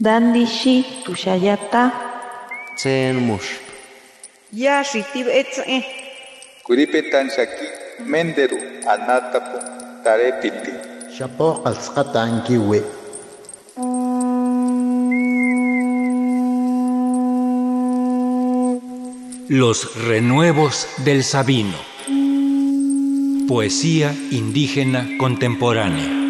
Dandishi tushayata. Tsen mush. Ya shitib etze. Kuripetan shaki menderu anatapu tarepiti. Shapo qalsqatan kiwi. Los renuevos del Sabino. Poesía indígena contemporánea.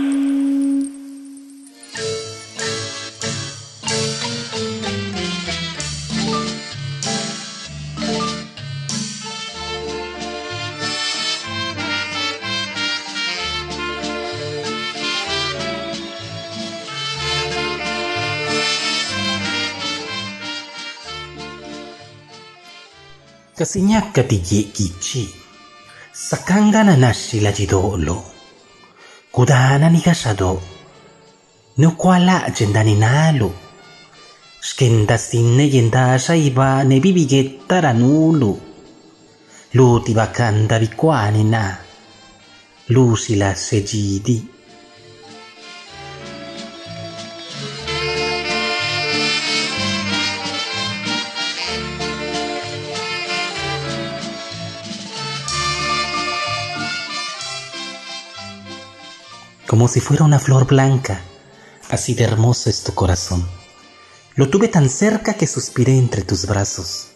kasinyakati ye kichi. Sakangana jidolo, kudana ni nikashado nukwala yendaninalo xkendasinne yendaya iba nebibiyettaranulu luti bakanda bikuanina luxila xeyidi como si fuera una flor blanca. Así de hermoso es tu corazón. Lo tuve tan cerca que suspiré entre tus brazos.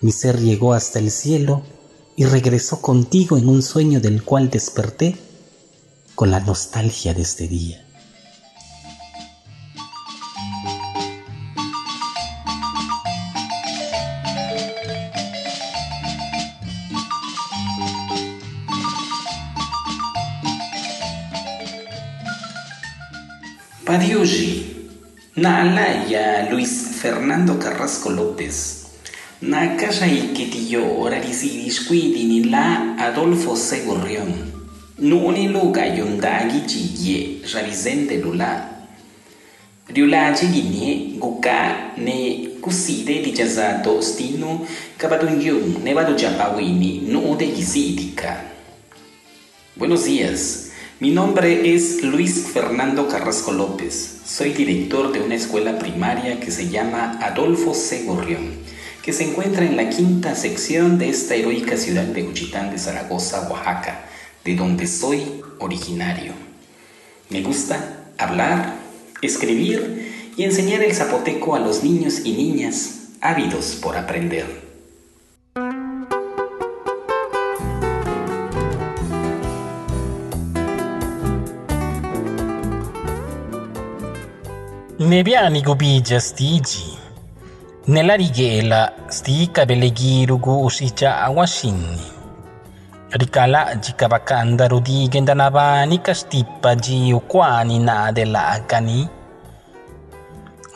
Mi ser llegó hasta el cielo y regresó contigo en un sueño del cual desperté con la nostalgia de este día. Padiushi, Naalaya Luis Fernando Carrasco López, Nakasha Iquetillo Orarisirisquidi ni la Adolfo Segurrión, Nuni Luga Yundagi Chiye, Ravizente Lula, Riula Chigini, Guka ne Kuside di Jazato Stino, Kabadungyun, Nevado Japawini, Nude Gizidica. Buenos días. Mi nombre es Luis Fernando Carrasco López. Soy director de una escuela primaria que se llama Adolfo C. Gorrión, que se encuentra en la quinta sección de esta heroica ciudad de Juchitán de Zaragoza, Oaxaca, de donde soy originario. Me gusta hablar, escribir y enseñar el zapoteco a los niños y niñas ávidos por aprender. Nebianigu bija stiji. Nelarigela stika belegirugu usicha awasini. Ricala jikabakanda rudigenda nabani kastipa jiu kwani nadelakani.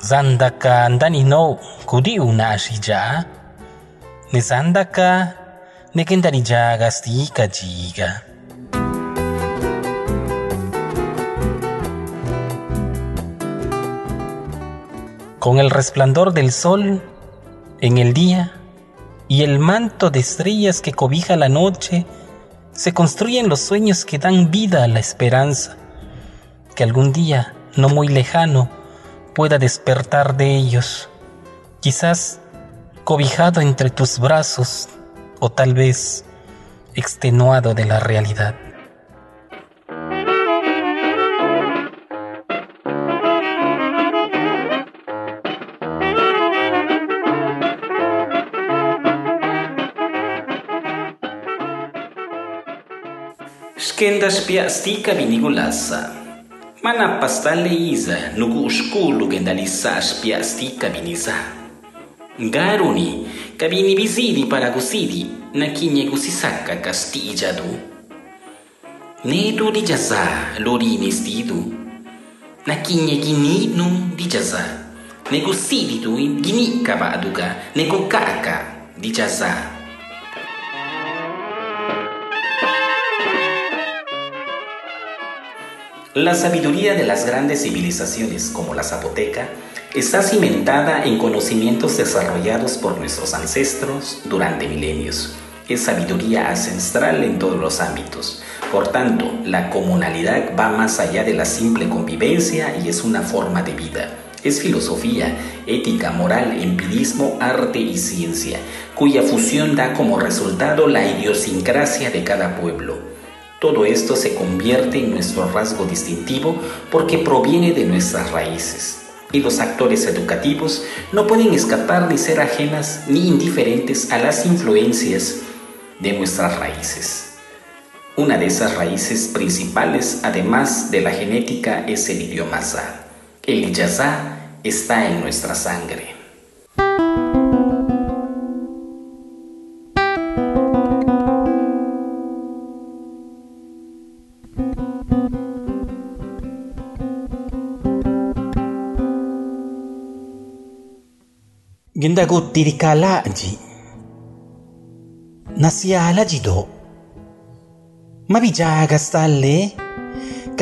Zandaka ndani no kudiu nashija. Ne zandaka negendarijaga stika jiga. Con el resplandor del sol en el día y el manto de estrellas que cobija la noche, se construyen los sueños que dan vida a la esperanza, que algún día, no muy lejano, pueda despertar de ellos, quizás cobijado entre tus brazos o tal vez extenuado de la realidad. Skendaspia stikabinikulasa. Mana pastaleisa nuku uskulu kendalisa aspia stikabinisa. Garuni kabini bisidi para kusidi na kinye kusisaka kastija du. Netu dijaza lorini stidu. Na kinye kininu dijaza. Nekusidi tu ne aduka nekokaka dijaza. La sabiduría de las grandes civilizaciones como la zapoteca está cimentada en conocimientos desarrollados por nuestros ancestros durante milenios. Es sabiduría ancestral en todos los ámbitos. Por tanto, la comunalidad va más allá de la simple convivencia y es una forma de vida. Es filosofía, ética, moral, empirismo, arte y ciencia, cuya fusión da como resultado la idiosincrasia de cada pueblo. Todo esto se convierte en nuestro rasgo distintivo porque proviene de nuestras raíces. Y los actores educativos no pueden escapar ni ser ajenas ni indiferentes a las influencias de nuestras raíces. Una de esas raíces principales, además de la genética, es el idioma Zá. El yazá está en nuestra sangre. ගෙන්දා ගෝ තිරිකාලාජි nasiyaalaji do mabi jaagastalle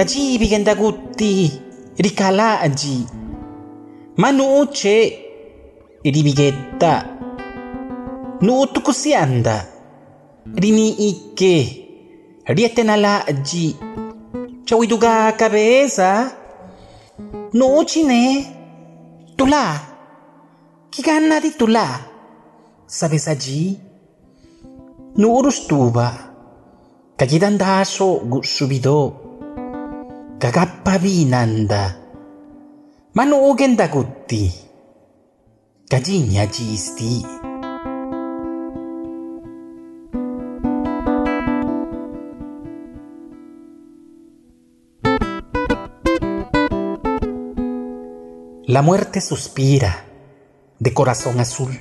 kajiibi genda gutti rikalaaji manuuche iribigetta nuutukusianda rini ikke rietenalaaji cawidugaa kabeesa Tula. tulaa Kigana di tula. Sabes allí? Nuurus tuba. Kajidandaso gusubido. Gagappavinanda. Manuugen dagutti. Kajinya jisti. La muerte suspira de corazón azul.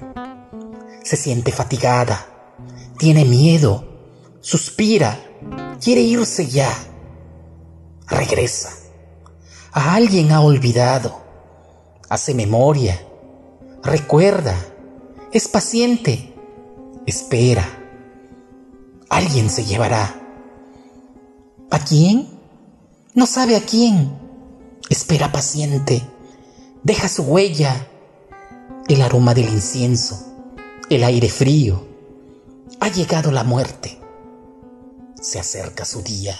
Se siente fatigada, tiene miedo, suspira, quiere irse ya. Regresa. A alguien ha olvidado. Hace memoria. Recuerda. Es paciente. Espera. Alguien se llevará. ¿A quién? No sabe a quién. Espera paciente. Deja su huella. El aroma del incienso. El aire frío. Ha llegado la muerte. Se acerca su día.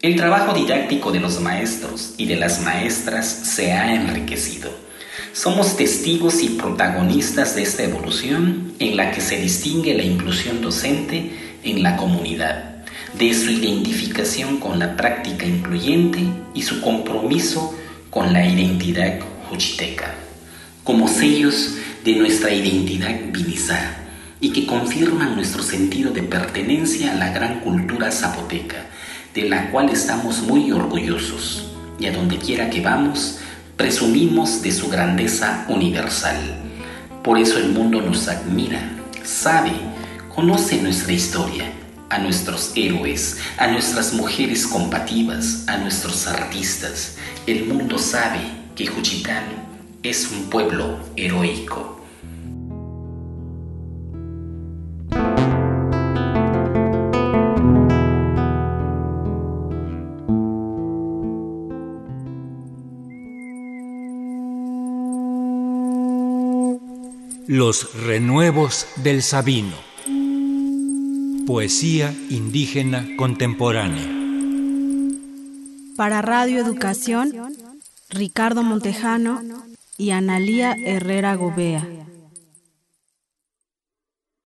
El trabajo didáctico de los maestros y de las maestras se ha enriquecido. Somos testigos y protagonistas de esta evolución en la que se distingue la inclusión docente en la comunidad, de su identificación con la práctica incluyente y su compromiso con la identidad juchiteca, como sellos de nuestra identidad vinizá y que confirman nuestro sentido de pertenencia a la gran cultura zapoteca de la cual estamos muy orgullosos y a donde quiera que vamos, presumimos de su grandeza universal. Por eso el mundo nos admira, sabe, conoce nuestra historia, a nuestros héroes, a nuestras mujeres combativas, a nuestros artistas. El mundo sabe que Juchitán es un pueblo heroico. Los renuevos del Sabino. Poesía indígena contemporánea. Para Radio Educación, Ricardo Montejano y Analía Herrera Gobea.